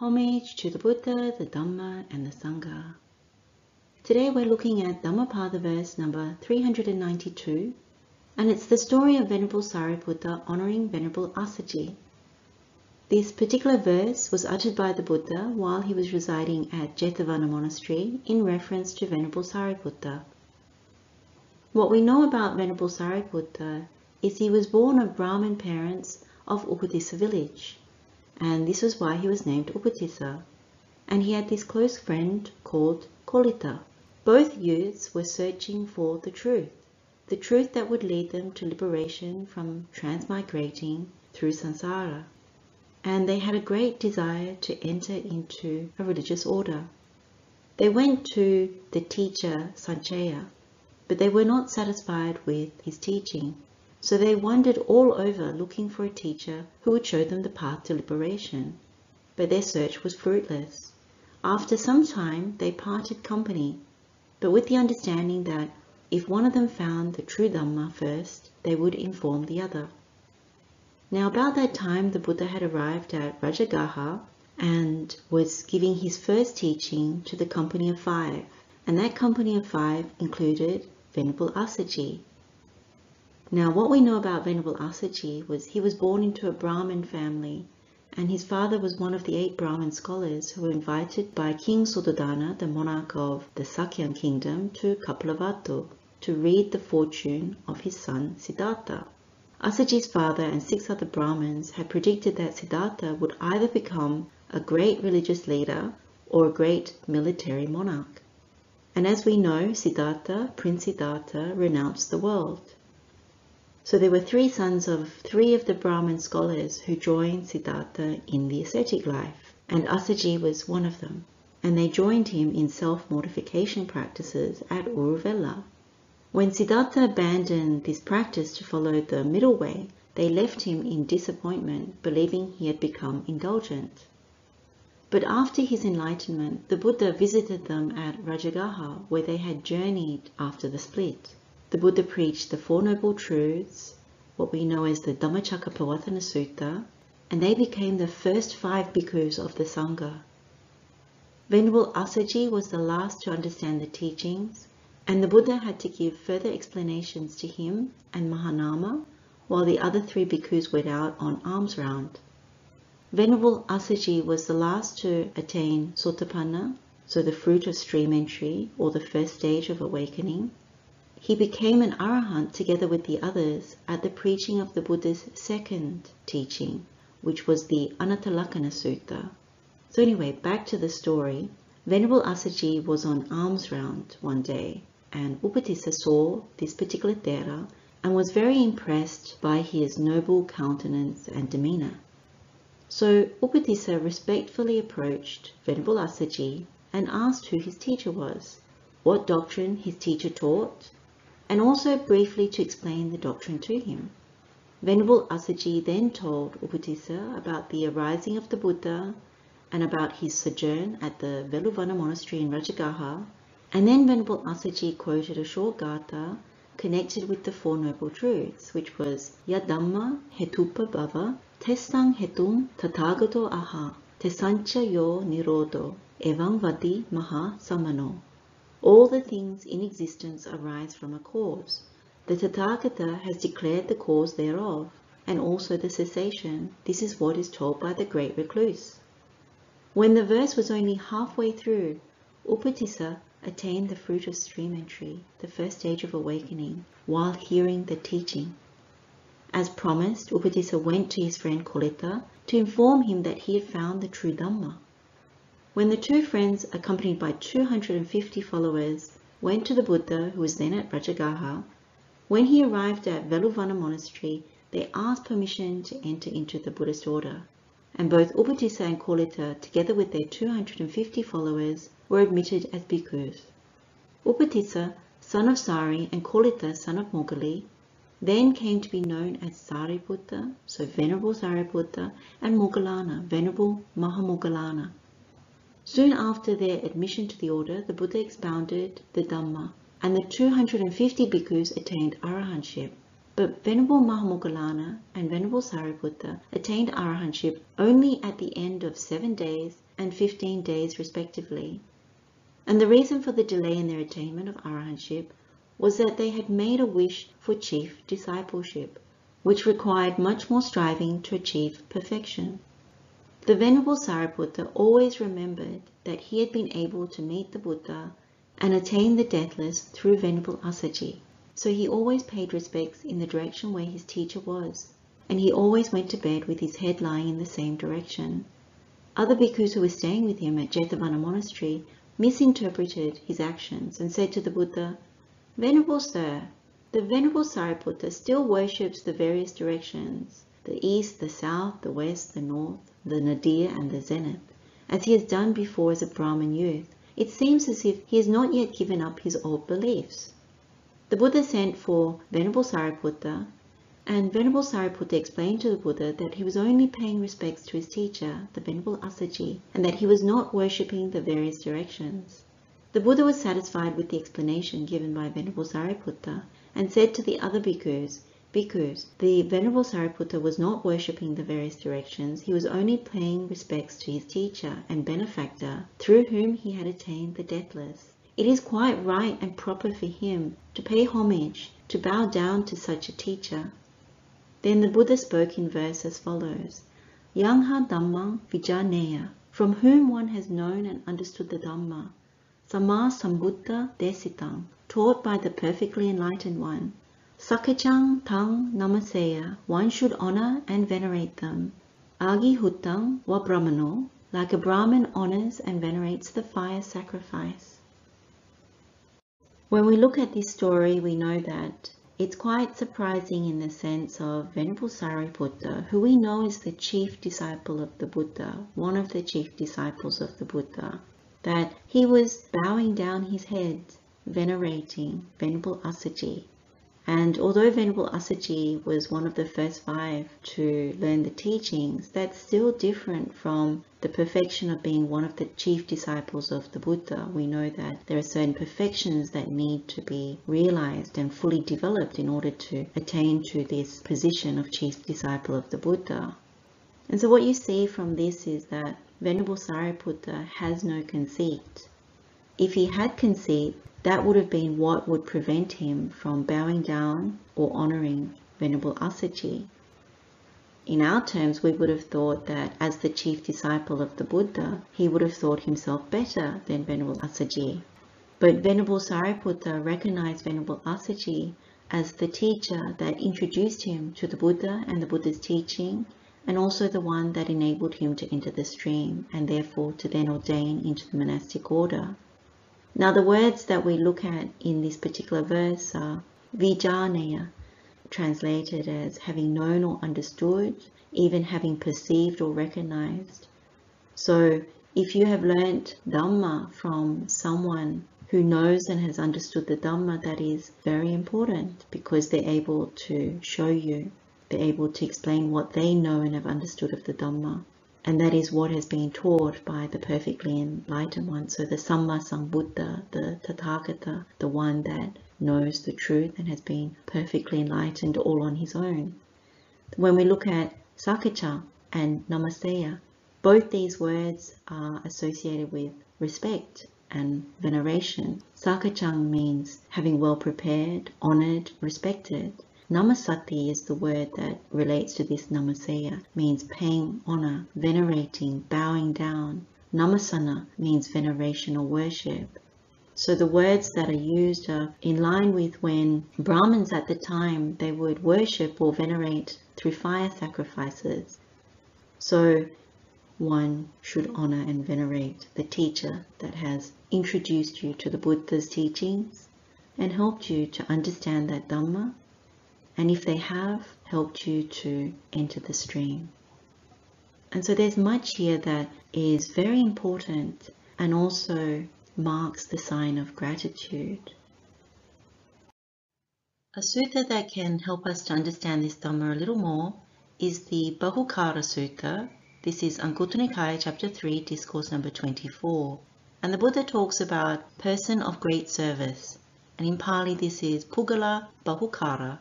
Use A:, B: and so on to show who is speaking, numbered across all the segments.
A: Homage to the Buddha, the Dhamma, and the Sangha. Today we're looking at Dhammapada verse number 392, and it's the story of Venerable Sariputta honoring Venerable Assaji. This particular verse was uttered by the Buddha while he was residing at Jetavana Monastery in reference to Venerable Sariputta. What we know about Venerable Sariputta is he was born of Brahmin parents of Upatissa village and this was why he was named Upatissa. And he had this close friend called Kolita. Both youths were searching for the truth, the truth that would lead them to liberation from transmigrating through samsara. And they had a great desire to enter into a religious order. They went to the teacher Sanchaya, but they were not satisfied with his teaching. So they wandered all over looking for a teacher who would show them the path to liberation. But their search was fruitless. After some time, they parted company, but with the understanding that if one of them found the true Dhamma first, they would inform the other. Now about that time, the Buddha had arrived at Rajagaha and was giving his first teaching to the company of five. And that company of five included Venerable Assaji, now, what we know about Venerable Assaji was he was born into a Brahmin family, and his father was one of the eight Brahmin scholars who were invited by King Suddhodana, the monarch of the Sakyan kingdom, to Kapilavatthu to read the fortune of his son Siddhartha. Assaji's father and six other Brahmins had predicted that Siddhartha would either become a great religious leader or a great military monarch. And as we know, Siddhartha, Prince Siddhartha, renounced the world. So there were three sons of three of the Brahmin scholars who joined Siddhartha in the ascetic life, and Assaji was one of them. And they joined him in self-mortification practices at Uruvela. When Siddhartha abandoned this practice to follow the middle way, they left him in disappointment, believing he had become indulgent. But after his enlightenment, the Buddha visited them at Rajagaha, where they had journeyed after the split the Buddha preached the Four Noble Truths, what we know as the Dhammacakkappavattana Sutta, and they became the first five bhikkhus of the Sangha. Venerable Assaji was the last to understand the teachings, and the Buddha had to give further explanations to him and Mahanama, while the other three bhikkhus went out on alms round. Venerable Assaji was the last to attain Sotapanna, so the fruit of stream entry, or the first stage of awakening, he became an arahant together with the others at the preaching of the Buddha's second teaching, which was the Anattalakkhana Sutta. So anyway, back to the story. Venerable Assaji was on alms round one day, and Upatissa saw this particular Thera and was very impressed by his noble countenance and demeanor. So Upatissa respectfully approached Venerable Assaji and asked who his teacher was, what doctrine his teacher taught, and also briefly to explain the doctrine to him. Venerable Assaji then told Upatissa about the arising of the Buddha and about his sojourn at the Veluvana monastery in Rajagaha, and then Venerable Assaji quoted a short gatha connected with the Four Noble Truths, which was Yadamma Hetupa Bhava Tesang Hetum Tathagato Aha Tesancha Yo Nirodo Evang Vadi Maha Samano all the things in existence arise from a cause. The Tathagata has declared the cause thereof, and also the cessation. This is what is told by the great recluse. When the verse was only halfway through, Upatissa attained the fruit of stream entry, the first stage of awakening, while hearing the teaching. As promised, Upatissa went to his friend Kolita to inform him that he had found the true Dhamma. When the two friends, accompanied by 250 followers, went to the Buddha, who was then at Rajagaha, when he arrived at Veluvana monastery, they asked permission to enter into the Buddhist order, and both Upatissa and Kolita, together with their 250 followers, were admitted as bhikkhus. Upatissa, son of Sari, and Kolita, son of Moggali, then came to be known as Sariputta, so Venerable Sariputta, and Moggallana, Venerable Mahamoggallana. Soon after their admission to the order, the Buddha expounded the Dhamma, and the 250 bhikkhus attained arahantship. But Venerable Mahamoggallana and Venerable Sariputta attained arahantship only at the end of seven days and 15 days respectively. And the reason for the delay in their attainment of arahantship was that they had made a wish for chief discipleship, which required much more striving to achieve perfection. The Venerable Sariputta always remembered that he had been able to meet the Buddha and attain the deathless through Venerable Assaji so he always paid respects in the direction where his teacher was, and he always went to bed with his head lying in the same direction. Other bhikkhus who were staying with him at Jetavana Monastery misinterpreted his actions and said to the Buddha, Venerable Sir, the Venerable Sariputta still worships the various directions, the east, the south, the west, the north, the nadir and the zenith, as he has done before as a Brahmin youth. It seems as if he has not yet given up his old beliefs. The Buddha sent for Venerable Sariputta, and Venerable Sariputta explained to the Buddha that he was only paying respects to his teacher, the Venerable Assaji, and that he was not worshipping the various directions. The Buddha was satisfied with the explanation given by Venerable Sariputta and said to the other bhikkhus, Bhikkhus, the Venerable Sariputta was not worshipping the various directions, he was only paying respects to his teacher and benefactor, through whom he had attained the deathless. It is quite right and proper for him to pay homage, to bow down to such a teacher. Then the Buddha spoke in verse as follows. Yangha Dhammang Vijaneya, from whom one has known and understood the Dhamma. Sama Sambuddha Desitang, taught by the perfectly enlightened one. Sakachang Tang Namaseya, one should honor and venerate them. Agi Hutang wa Brahmano, like a Brahmin honors and venerates the fire sacrifice. When we look at this story, we know that it's quite surprising in the sense of Venerable Sariputta, who we know is the chief disciple of the Buddha, one of the chief disciples of the Buddha, that he was bowing down his head, venerating Venerable Assaji. and although Venerable Assaji was one of the first five to learn the teachings, that's still different from the perfection of being one of the chief disciples of the Buddha. We know that there are certain perfections that need to be realized and fully developed in order to attain to this position of chief disciple of the Buddha. And so what you see from this is that Venerable Sariputta has no conceit. If he had conceit, that would have been what would prevent him from bowing down or honoring Venerable Assaji. In our terms, we would have thought that as the chief disciple of the Buddha, he would have thought himself better than Venerable Assaji. But Venerable Sariputta recognized Venerable Assaji as the teacher that introduced him to the Buddha and the Buddha's teaching, and also the one that enabled him to enter the stream and therefore to then ordain into the monastic order. Now the words that we look at in this particular verse are vijaneya, translated as having known or understood, even having perceived or recognized. So if you have learnt Dhamma from someone who knows and has understood the Dhamma, that is very important because they're able to show you, they're able to explain what they know and have understood of the Dhamma. And that is what has been taught by the perfectly enlightened one. So the Samma Sambuddha, the Tathagata, the one that knows the truth and has been perfectly enlightened all on his own. When we look at Sakacha and Namaseya, both these words are associated with respect and veneration. Sakachang means having well prepared, honored, respected. Namasati is the word that relates to this namaseya, means paying honor, venerating, bowing down. Namasana means veneration or worship. So the words that are used are in line with when Brahmins at the time they would worship or venerate through fire sacrifices. So one should honor and venerate the teacher that has introduced you to the Buddha's teachings and helped you to understand that Dhamma and if they have helped you to enter the stream. And so there's much here that is very important and also marks the sign of gratitude. A sutta that can help us to understand this Dhamma a little more is the Bahukara Sutta. This is Anguttara Nikaya chapter 3, discourse number 24. And the Buddha talks about person of great service. And in Pali this is Puggala Bahukara,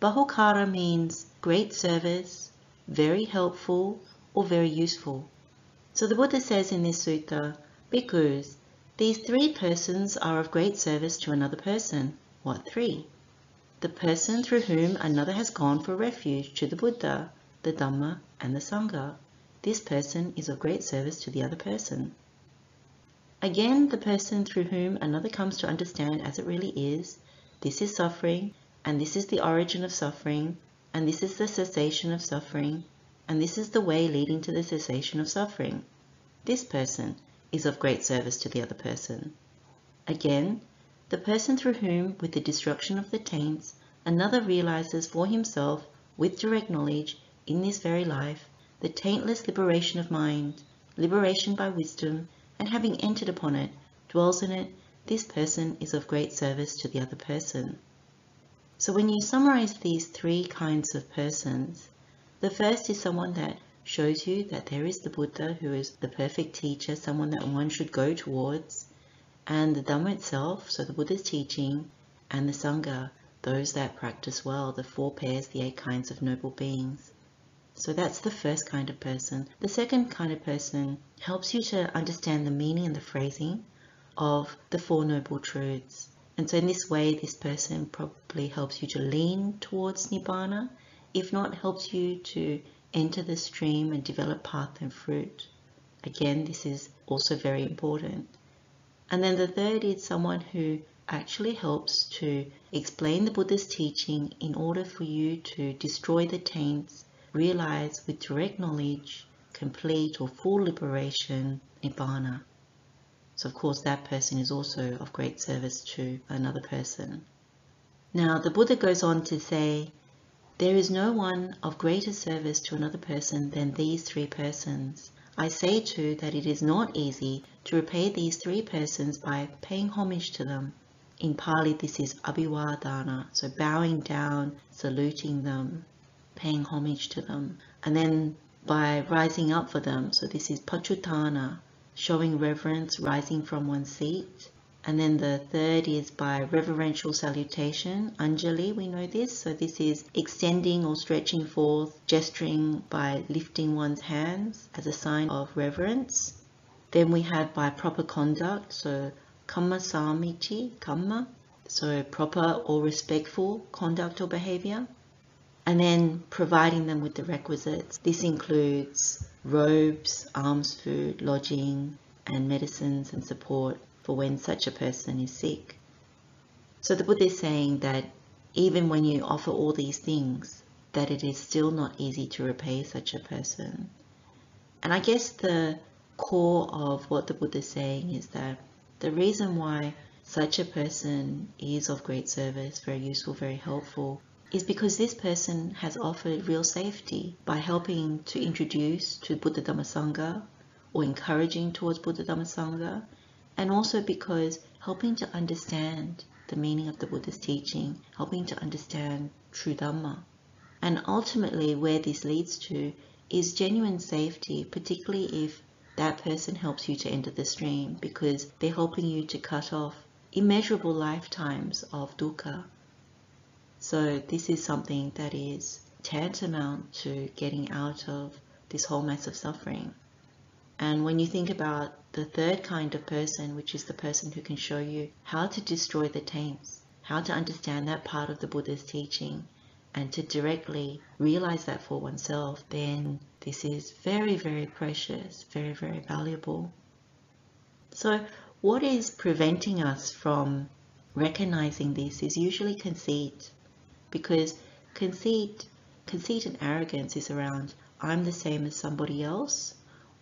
A: Bahukara means great service, very helpful, or very useful. So the Buddha says in this sutta, Bhikkhus, these three persons are of great service to another person. What three? The person through whom another has gone for refuge to the Buddha, the Dhamma, and the Sangha. This person is of great service to the other person. Again, the person through whom another comes to understand as it really is, this is suffering, and this is the origin of suffering, and this is the cessation of suffering, and this is the way leading to the cessation of suffering. This person is of great service to the other person. Again, the person through whom, with the destruction of the taints, another realizes for himself, with direct knowledge, in this very life, the taintless liberation of mind, liberation by wisdom, and having entered upon it, dwells in it, this person is of great service to the other person. So when you summarize these three kinds of persons, the first is someone that shows you that there is the Buddha who is the perfect teacher, someone that one should go towards, and the Dhamma itself, so the Buddha's teaching, and the Sangha, those that practice well, the four pairs, the eight kinds of noble beings. So that's the first kind of person. The second kind of person helps you to understand the meaning and the phrasing of the Four Noble Truths. And so in this way, this person probably helps you to lean towards Nibbana, if not helps you to enter the stream and develop path and fruit. Again, this is also very important. And then the third is someone who actually helps to explain the Buddha's teaching in order for you to destroy the taints, realize with direct knowledge, complete or full liberation, Nibbana. So of course that person is also of great service to another person. Now the Buddha goes on to say, there is no one of greater service to another person than these three persons. I say too that it is not easy to repay these three persons by paying homage to them. In Pali this is abhivadana, so bowing down, saluting them, paying homage to them. And then by rising up for them, so this is pachutana, showing reverence, rising from one's seat. And then the third is by reverential salutation, anjali, we know this. So this is extending or stretching forth, gesturing by lifting one's hands as a sign of reverence. Then we have by proper conduct, so kamma samiti, kamma, so proper or respectful conduct or behavior. And then providing them with the requisites. This includes robes, alms food, lodging, and medicines and support for when such a person is sick. So the Buddha is saying that even when you offer all these things, that it is still not easy to repay such a person. And I guess the core of what the Buddha is saying is that the reason why such a person is of great service, very useful, very helpful, is because this person has offered real safety by helping to introduce to Buddha Dhamma Sangha or encouraging towards Buddha Dhamma Sangha, and also because helping to understand the meaning of the Buddha's teaching, helping to understand true Dhamma. And ultimately, where this leads to is genuine safety, particularly if that person helps you to enter the stream because they're helping you to cut off immeasurable lifetimes of dukkha so this is something that is tantamount to getting out of this whole mess of suffering. And when you think about the third kind of person, which is the person who can show you how to destroy the taints, how to understand that part of the Buddha's teaching, and to directly realize that for oneself, then this is very, very precious, very, very valuable. So what is preventing us from recognizing this is usually conceit because conceit, conceit and arrogance is around I'm the same as somebody else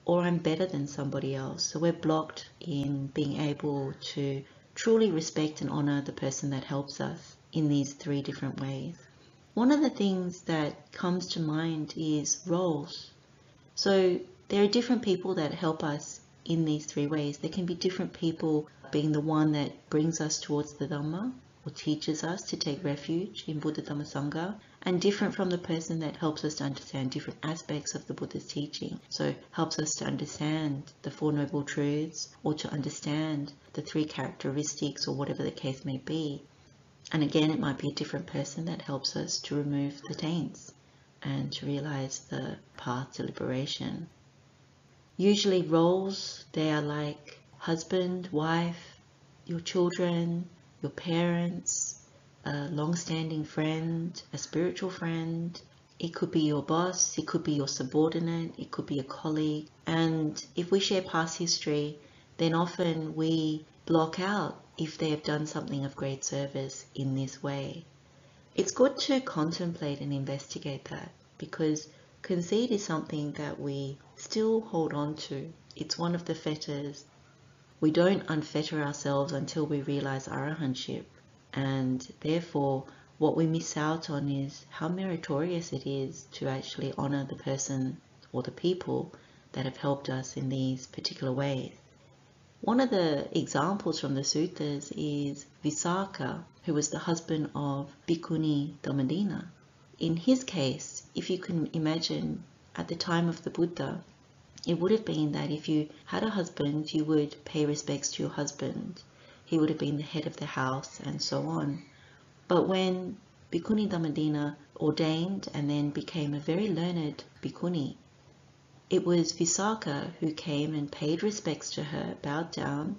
A: or I'm better than somebody else. So we're blocked in being able to truly respect and honor the person that helps us in these three different ways. One of the things that comes to mind is roles. So there are different people that help us in these three ways. There can be different people being the one that brings us towards the Dhamma, or teaches us to take refuge in Buddha Dhamma Sangha and different from the person that helps us to understand different aspects of the Buddha's teaching. So helps us to understand the Four Noble Truths or to understand the three characteristics or whatever the case may be. And again, it might be a different person that helps us to remove the taints and to realize the path to liberation. Usually, roles they are like husband, wife, your children, your parents, a long standing friend, a spiritual friend. It could be your boss, it could be your subordinate, it could be a colleague. And if we share past history, then often we block out if they have done something of great service in this way. It's good to contemplate and investigate that because conceit is something that we still hold on to. It's one of the fetters. We don't unfetter ourselves until we realize arahantship, and therefore what we miss out on is how meritorious it is to actually honor the person or the people that have helped us in these particular ways. One of the examples from the suttas is Visakha, who was the husband of Bhikkhuni Dhammadina. In his case, if you can imagine at the time of the Buddha, it would have been that if you had a husband, you would pay respects to your husband. He would have been the head of the house and so on. But when Bhikkhuni Dhammadina ordained and then became a very learned bhikkhuni, it was Visakha who came and paid respects to her, bowed down,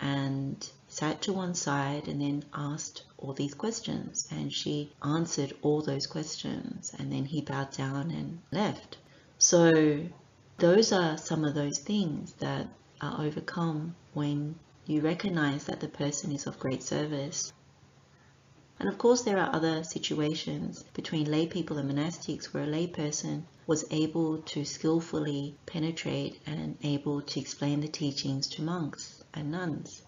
A: and sat to one side and then asked all these questions. And she answered all those questions, and then he bowed down and left. So, those are some of those things that are overcome when you recognize that the person is of great service and of course, there are other situations between lay people and monastics where a lay person was able to skillfully penetrate and able to explain the teachings to monks and nuns.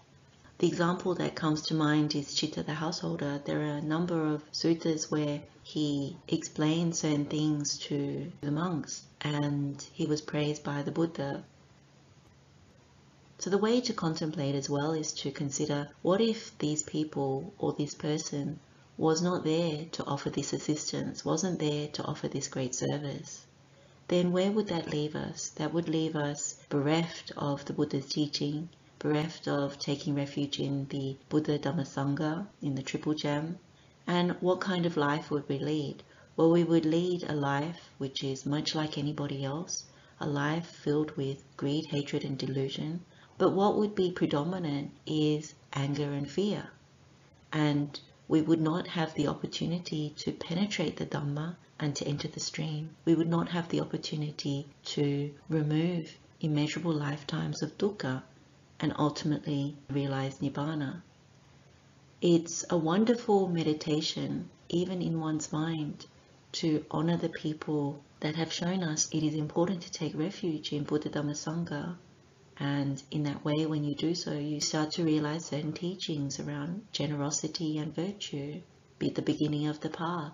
A: The example that comes to mind is Chitta the householder. There are a number of suttas where he explained certain things to the monks and he was praised by the Buddha. So the way to contemplate as well is to consider what if these people or this person was not there to offer this assistance, wasn't there to offer this great service, then where would that leave us? That would leave us bereft of the Buddha's teaching, bereft of taking refuge in the Buddha Dhamma Sangha, in the Triple Gem. And what kind of life would we lead? Well, we would lead a life which is much like anybody else, a life filled with greed, hatred, and delusion. But what would be predominant is anger and fear. And we would not have the opportunity to penetrate the Dhamma and to enter the stream. We would not have the opportunity to remove immeasurable lifetimes of dukkha and ultimately realize Nibbana. It's a wonderful meditation, even in one's mind, to honor the people that have shown us it is important to take refuge in Buddha Dhamma Sangha and in that way, when you do so, you start to realize certain teachings around generosity and virtue, be the beginning of the path.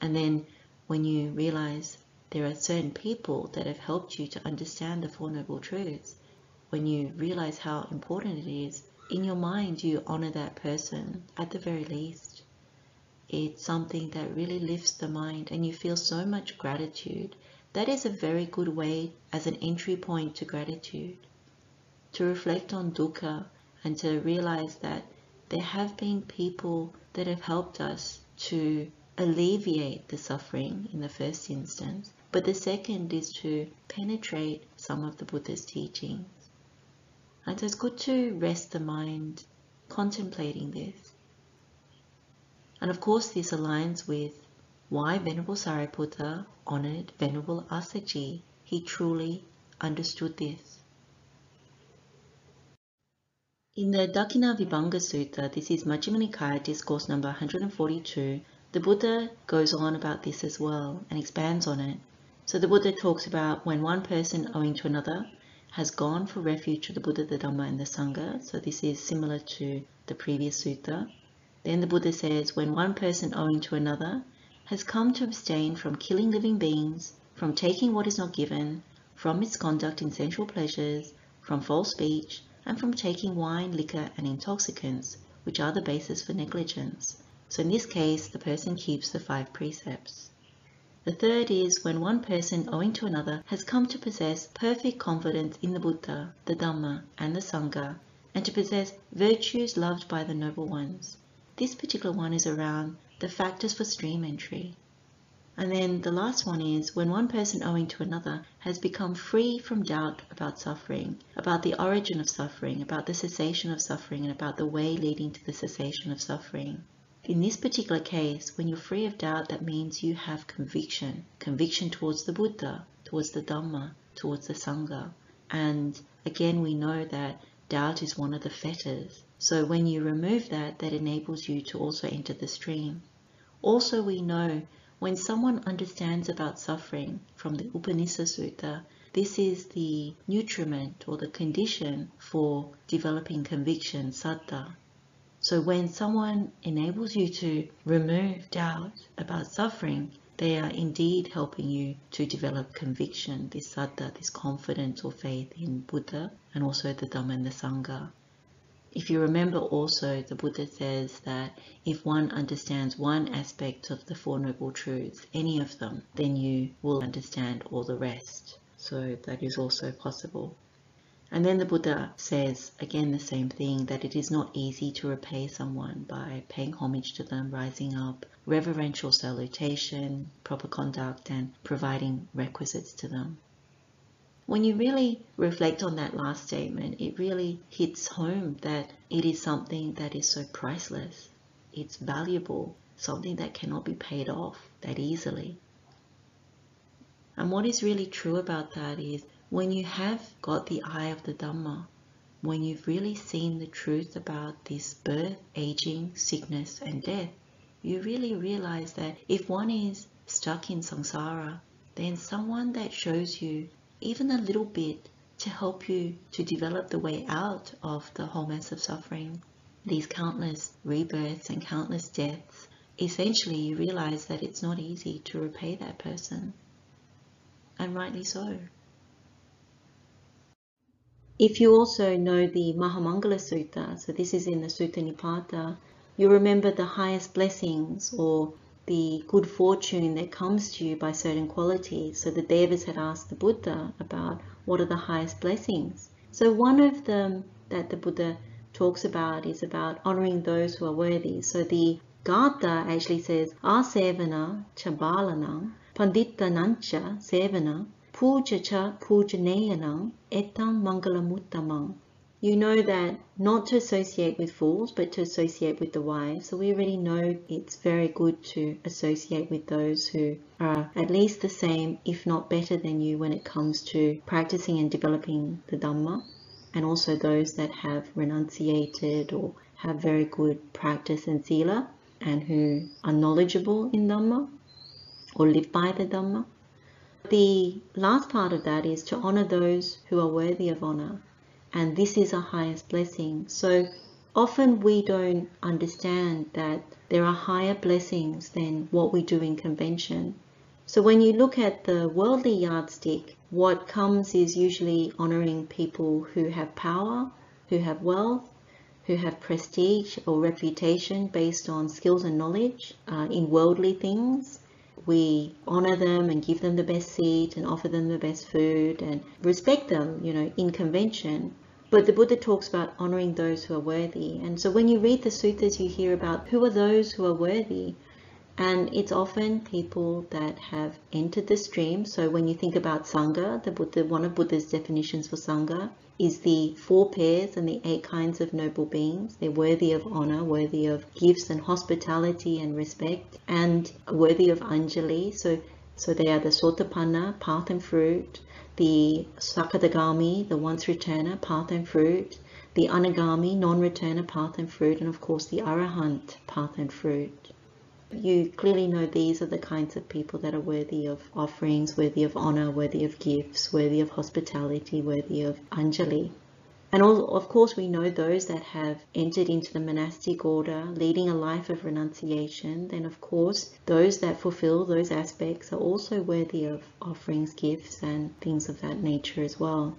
A: And then when you realize there are certain people that have helped you to understand the Four Noble Truths, when you realize how important it is, in your mind you honor that person at the very least. It's something that really lifts the mind and you feel so much gratitude that is a very good way as an entry point to gratitude. To reflect on dukkha and to realize that there have been people that have helped us to alleviate the suffering in the first instance, but the second is to penetrate some of the Buddha's teachings. And so it's good to rest the mind contemplating this. And of course, this aligns with why Venerable Sariputta honored Venerable Assaji. He truly understood this. In the Dakkhina Vibhanga Sutta, this is Majjhima Nikaya discourse number 142, the Buddha goes on about this as well and expands on it. So the Buddha talks about when one person owing to another has gone for refuge to the Buddha, the Dhamma and the Sangha. So this is similar to the previous sutta. Then the Buddha says when one person owing to another has come to abstain from killing living beings, from taking what is not given, from misconduct in sensual pleasures, from false speech, and from taking wine, liquor, and intoxicants, which are the basis for negligence. So in this case, the person keeps the five precepts. The third is when one person owing to another has come to possess perfect confidence in the Buddha, the Dhamma, and the Sangha, and to possess virtues loved by the noble ones. this particular one is around the factors for stream entry. And then the last one is when one person owing to another has become free from doubt about suffering, about the origin of suffering, about the cessation of suffering, and about the way leading to the cessation of suffering. In this particular case, when you're free of doubt, that means you have conviction, conviction towards the Buddha, towards the Dhamma, towards the Sangha. And again, we know that doubt is one of the fetters. So when you remove that, that enables you to also enter the stream. Also, we know when someone understands about suffering from the Upanisa Sutta, this is the nutriment or the condition for developing conviction, saddha. So when someone enables you to remove doubt about suffering, they are indeed helping you to develop conviction, this saddha, this confidence or faith in Buddha and also the Dhamma and the Sangha. If you remember also, the Buddha says that if one understands one aspect of the Four Noble Truths, any of them, then you will understand all the rest. So that is also possible. And then the Buddha says again the same thing that it is not easy to repay someone by paying homage to them, rising up, reverential salutation, proper conduct, and providing requisites to them. When you really reflect on that last statement, it really hits home that it is something that is so priceless. It's valuable, something that cannot be paid off that easily. And what is really true about that is when you have got the eye of the Dhamma, when you've really seen the truth about this birth, aging, sickness, and death, you really realize that if one is stuck in samsara, then someone that shows you even a little bit to help you to develop the way out of the whole mess of suffering, these countless rebirths and countless deaths, essentially you realize that it's not easy to repay that person. And rightly so. If you also know the Mahamangala Sutta, so this is in the Sutta Nipata, you remember the highest blessings or the good fortune that comes to you by certain qualities. So the Devas had asked the Buddha about what are the highest blessings. So one of them that the Buddha talks about is about honoring those who are worthy. So the Gatha actually says, Asevana chabalanam nancha sevana puja cha pujaneyanam etam mangalamuttamam you know that not to associate with fools, but to associate with the wise. So we already know it's very good to associate with those who are at least the same, if not better than you when it comes to practicing and developing the Dhamma, and also those that have renunciated or have very good practice and sila, and who are knowledgeable in Dhamma or live by the Dhamma. The last part of that is to honor those who are worthy of honor and this is our highest blessing. So often we don't understand that there are higher blessings than what we do in convention. So when you look at the worldly yardstick, what comes is usually honoring people who have power, who have wealth, who have prestige or reputation based on skills and knowledge uh, in worldly things. We honor them and give them the best seat and offer them the best food and respect them, you know, in convention. But the Buddha talks about honoring those who are worthy. And so when you read the suttas, you hear about who are those who are worthy. And it's often people that have entered the stream. So when you think about Sangha, the Buddha, one of Buddha's definitions for Sangha is the four pairs and the eight kinds of noble beings. They're worthy of honor, worthy of gifts and hospitality and respect, and worthy of Anjali. So, so they are the Sotapanna, path and fruit, the Sakadagami, the once returner, path and fruit, the Anagami, non-returner, path and fruit, and of course the Arahant, path and fruit. You clearly know these are the kinds of people that are worthy of offerings, worthy of honor, worthy of gifts, worthy of hospitality, worthy of Anjali. And of course, we know those that have entered into the monastic order, leading a life of renunciation, then of course, those that fulfill those aspects are also worthy of offerings, gifts, and things of that nature as well.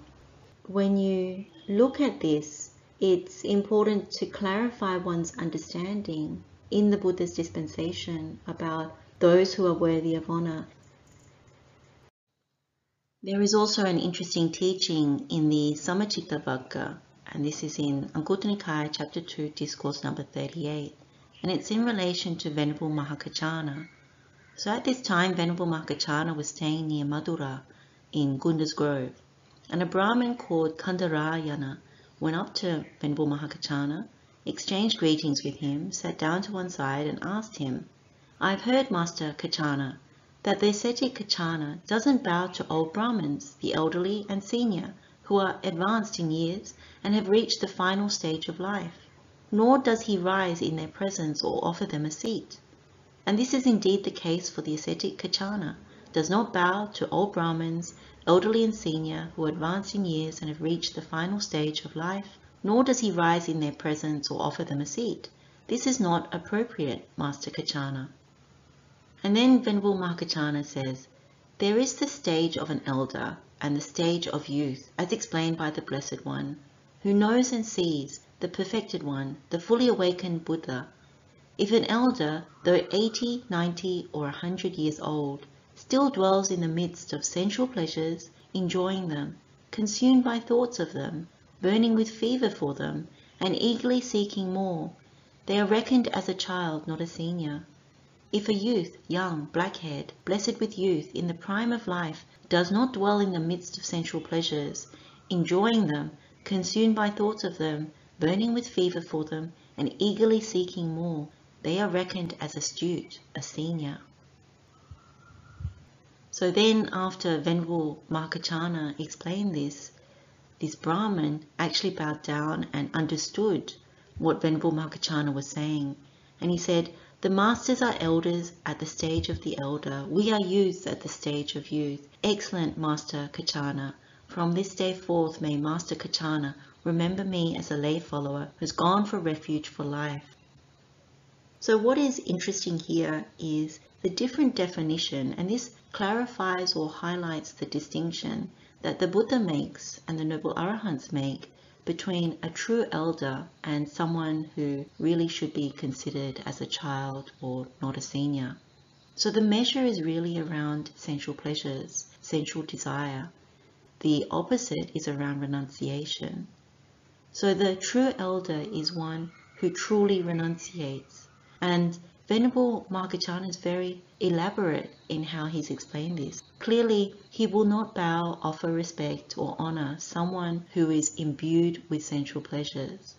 A: When you look at this, it's important to clarify one's understanding in the Buddha's dispensation about those who are worthy of honor there is also an interesting teaching in the Samaccitta Vagga, and this is in Anguttara Nikaya, chapter 2, discourse number 38. and it's in relation to Venerable Mahakachana. So at this time, Venerable Mahakachana was staying near Madura in Gunda's Grove, and a Brahmin called Kandarayana went up to Venerable Mahakachana, exchanged greetings with him, sat down to one side and asked him, I've heard, Master Kachana, that the ascetic Kachana doesn't bow to old Brahmins, the elderly and senior, who are advanced in years and have reached the final stage of life, nor does he rise in their presence or offer them a seat. And this is indeed the case for the ascetic Kachana, does not bow to old Brahmins, elderly and senior, who are advanced in years and have reached the final stage of life, nor does he rise in their presence or offer them a seat. This is not appropriate, Master Kachana. And then Venerable Mahakachana says, There is the stage of an elder and the stage of youth, as explained by the Blessed One, who knows and sees the perfected one, the fully awakened Buddha. If an elder, though 80, 90, or 100 years old, still dwells in the midst of sensual pleasures, enjoying them, consumed by thoughts of them, burning with fever for them, and eagerly seeking more, they are reckoned as a child, not a senior. If a youth, young, black-haired, blessed with youth, in the prime of life, does not dwell in the midst of sensual pleasures, enjoying them, consumed by thoughts of them, burning with fever for them, and eagerly seeking more, they are reckoned as astute, a senior. So then after Venerable Mahakachana explained this, this Brahmin actually bowed down and understood what Venerable Mahakachana was saying. And he said, the masters are elders at the stage of the elder. We are youths at the stage of youth. Excellent Master Kachana. From this day forth may Master Kachana remember me as a lay follower who's gone for refuge for life. So what is interesting here is the different definition, and this clarifies or highlights the distinction that the Buddha makes and the Noble Arahants make between a true elder and someone who really should be considered as a child or not a senior. So the measure is really around sensual pleasures, sensual desire. The opposite is around renunciation. So the true elder is one who truly renunciates. And Venerable Mahakachana is very elaborate in how he's explained this. Clearly, he will not bow, offer respect, or honor someone who is imbued with sensual pleasures.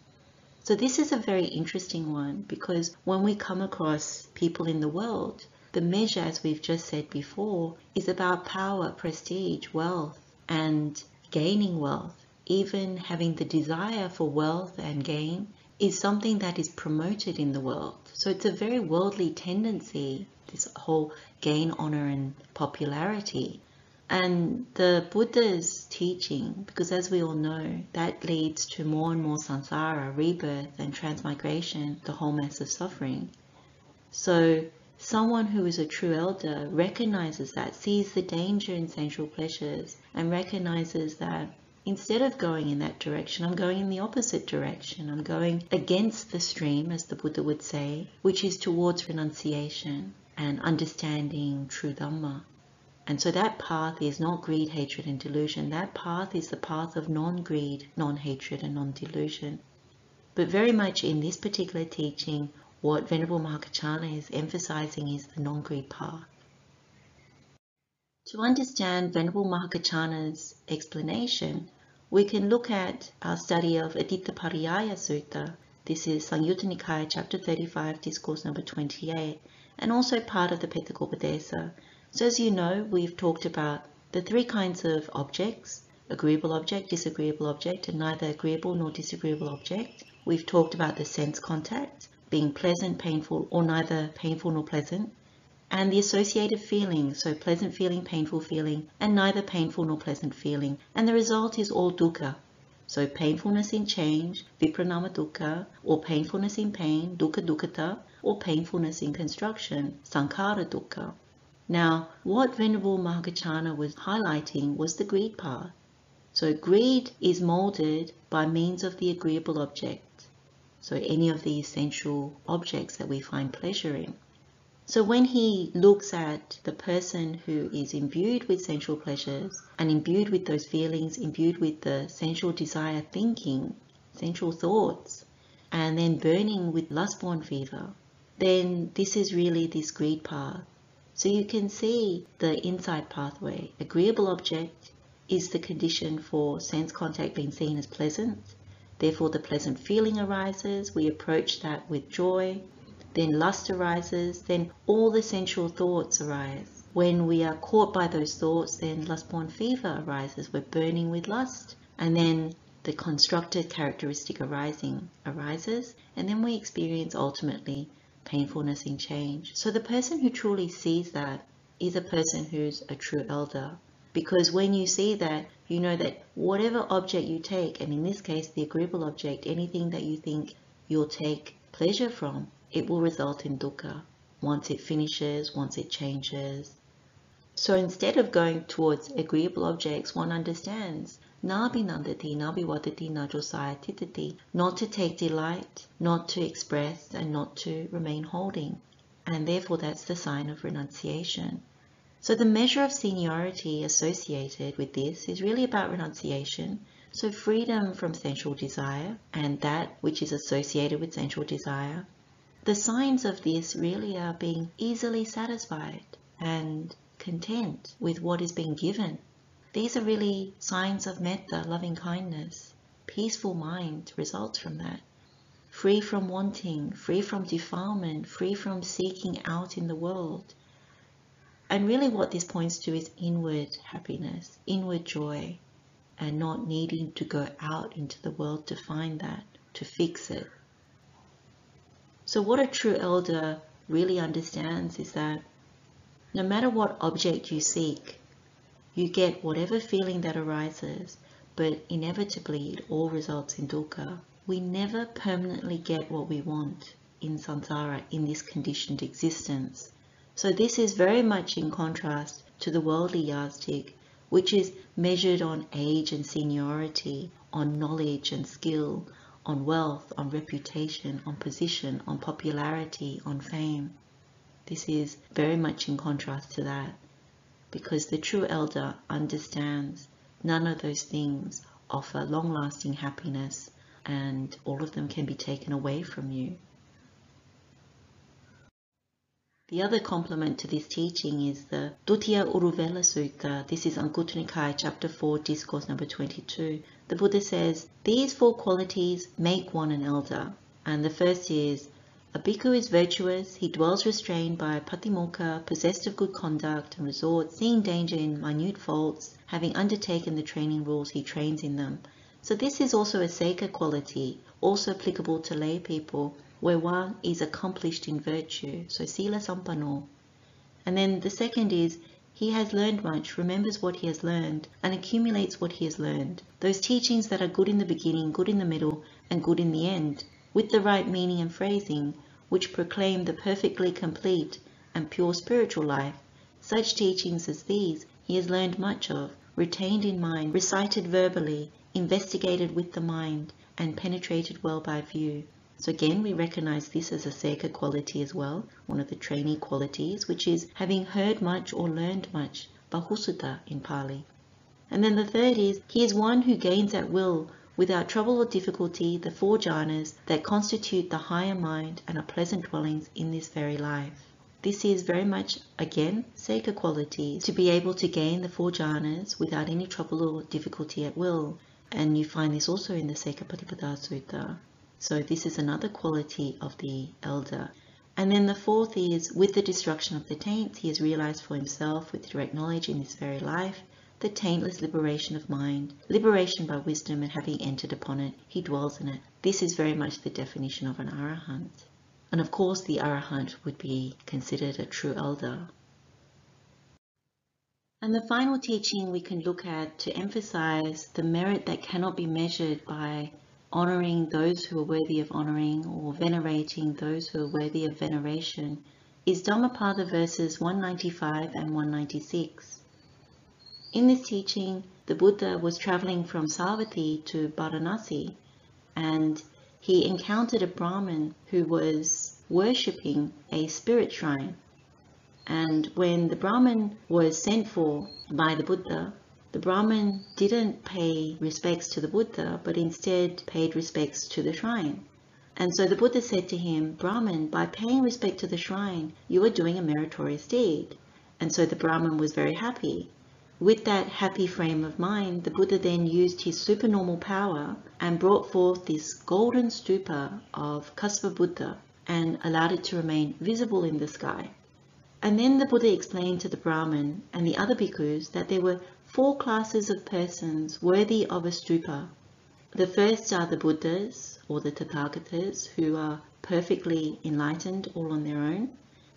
A: So this is a very interesting one because when we come across people in the world, the measure, as we've just said before, is about power, prestige, wealth, and gaining wealth. Even having the desire for wealth and gain is something that is promoted in the world. So it's a very worldly tendency, this whole gain, honor, and popularity. And the Buddha's teaching, because as we all know, that leads to more and more samsara, rebirth, and transmigration, the whole mass of suffering. So someone who is a true elder recognizes that, sees the danger in sensual pleasures, and recognizes that Instead of going in that direction, I'm going in the opposite direction. I'm going against the stream, as the Buddha would say, which is towards renunciation and understanding true Dhamma. And so that path is not greed, hatred, and delusion. That path is the path of non-greed, non-hatred, and non-delusion. But very much in this particular teaching, what Venerable Mahakachana is emphasizing is the non-greed path. To understand Venerable Mahakachana's explanation, we can look at our study of Aditta Sutta. This is Samyutta Nikaya, chapter 35, discourse number 28, and also part of the Petakopadesa. So as you know, we've talked about the three kinds of objects, agreeable object, disagreeable object, and neither agreeable nor disagreeable object. We've talked about the sense contact, being pleasant, painful, or neither painful nor pleasant and the associated feelings, so pleasant feeling, painful feeling, and neither painful nor pleasant feeling. And the result is all dukkha. So painfulness in change, viparinama dukkha, or painfulness in pain, dukkha dukkhata, or painfulness in construction, sankhara dukkha. Now, what Venerable Mahakachana was highlighting was the greed path. So greed is molded by means of the agreeable object. So any of the essential objects that we find pleasure in. So when he looks at the person who is imbued with sensual pleasures and imbued with those feelings, imbued with the sensual desire thinking, sensual thoughts, and then burning with lust-born fever, then this is really this greed path. So you can see the inside pathway. Agreeable object is the condition for sense contact being seen as pleasant. Therefore, the pleasant feeling arises. We approach that with joy. Then lust arises. Then all the sensual thoughts arise. When we are caught by those thoughts, then lust-born fever arises. We're burning with lust. And then the constructed characteristic arising arises. And then we experience ultimately painfulness in change. So the person who truly sees that is a person who's a true elder. Because when you see that, you know that whatever object you take, and in this case, the agreeable object, anything that you think you'll take pleasure from, it will result in dukkha once it finishes, once it changes. So instead of going towards agreeable objects, one understands Nabi nandati, nabi vadati, najosaya titati, not to take delight, not to express, and not to remain holding. And therefore that's the sign of renunciation. So the measure of seniority associated with this is really about renunciation. So freedom from sensual desire and that which is associated with sensual desire. The signs of this really are being easily satisfied and content with what is being given these are really signs of metta, loving kindness. Peaceful mind results from that. Free from wanting, free from defilement, free from seeking out in the world. And really what this points to is inward happiness, inward joy, and not needing to go out into the world to find that, to fix it. So what a true elder really understands is that no matter what object you seek, you get whatever feeling that arises, but inevitably it all results in dukkha. We never permanently get what we want in samsara, in this conditioned existence. So this is very much in contrast to the worldly yardstick, which is measured on age and seniority, on knowledge and skill, on wealth, on reputation, on position, on popularity, on fame. This is very much in contrast to that because the true elder understands none of those things offer long-lasting happiness and all of them can be taken away from you. The other complement to this teaching is the Dutiya Uruvela Sutta. This is Anguttara Nikaya, chapter 4, discourse number 22. The Buddha says, These four qualities make one an elder. And the first is a bhikkhu is virtuous, he dwells restrained by patimokkha, possessed of good conduct and resort, seeing danger in minute faults, having undertaken the training rules, he trains in them. So this is also a sekkha quality, also applicable to lay people, where one is accomplished in virtue, so sila sampanno. And then the second is, he has learned much, remembers what he has learned, and accumulates what he has learned. Those teachings that are good in the beginning, good in the middle, and good in the end with the right meaning and phrasing, which proclaim the perfectly complete and pure spiritual life. Such teachings as these he has learned much of, retained in mind, recited verbally, investigated with the mind, and penetrated well by view. So again, we recognize this as a sekkha quality as well, one of the trainee qualities, which is having heard much or learned much, bahusutta in Pali. And then the third is, he is one who gains at will without trouble or difficulty the four jhanas that constitute the higher mind and are pleasant dwellings in this very life. This is very much, again, sekkha quality, to be able to gain the four jhanas without any trouble or difficulty at will. And you find this also in the Sekkha Patipada Sutta. So this is another quality of the elder. And then the fourth is, with the destruction of the taints, he has realized for himself with direct knowledge in this very life the taintless liberation of mind, liberation by wisdom and having entered upon it, he dwells in it. This is very much the definition of an arahant. And of course the arahant would be considered a true elder. And the final teaching we can look at to emphasize the merit that cannot be measured by honoring those who are worthy of honoring or venerating those who are worthy of veneration is Dhammapada verses 195 and 196. In this teaching, the Buddha was traveling from Savatthi to Varanasi and he encountered a Brahmin who was worshipping a spirit shrine. And when the Brahmin was sent for by the Buddha, the Brahmin didn't pay respects to the Buddha, but instead paid respects to the shrine. And so the Buddha said to him, Brahman, by paying respect to the shrine, you are doing a meritorious deed. And so the Brahmin was very happy. With that happy frame of mind, the Buddha then used his supernormal power and brought forth this golden stupa of Kassapa Buddha and allowed it to remain visible in the sky. And then the Buddha explained to the Brahmin and the other bhikkhus that there were four classes of persons worthy of a stupa. The first are the Buddhas or the Tathagatas who are perfectly enlightened all on their own.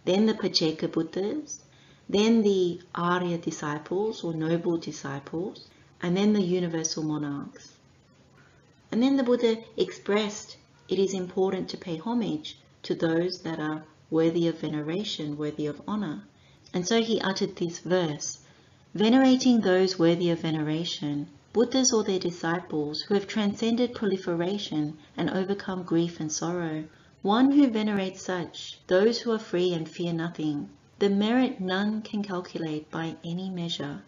A: Then the Pacceka Buddhas, then the Arya disciples or noble disciples, and then the universal monarchs. And then the Buddha expressed it is important to pay homage to those that are worthy of veneration, worthy of honor. And so he uttered this verse, venerating those worthy of veneration, Buddhas or their disciples who have transcended proliferation and overcome grief and sorrow. One who venerates such, those who are free and fear nothing, the merit none can calculate by any measure.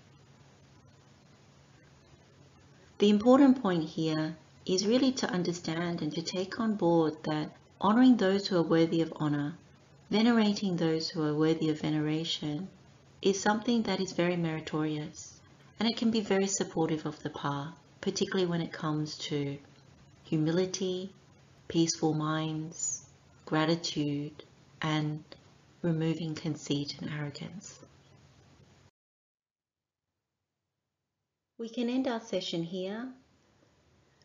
A: The important point here is really to understand and to take on board that honoring those who are worthy of honor, venerating those who are worthy of veneration, is something that is very meritorious and it can be very supportive of the path, particularly when it comes to humility, peaceful minds, gratitude, and removing conceit and arrogance. We can end our session here.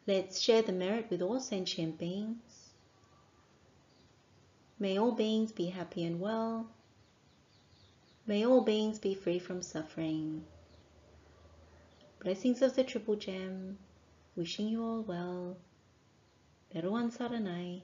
A: Let's share the merit with all sentient beings. May all beings be happy and well. May all beings be free from suffering. Blessings of the Triple Gem. Wishing you all well. Theruwan Saranai.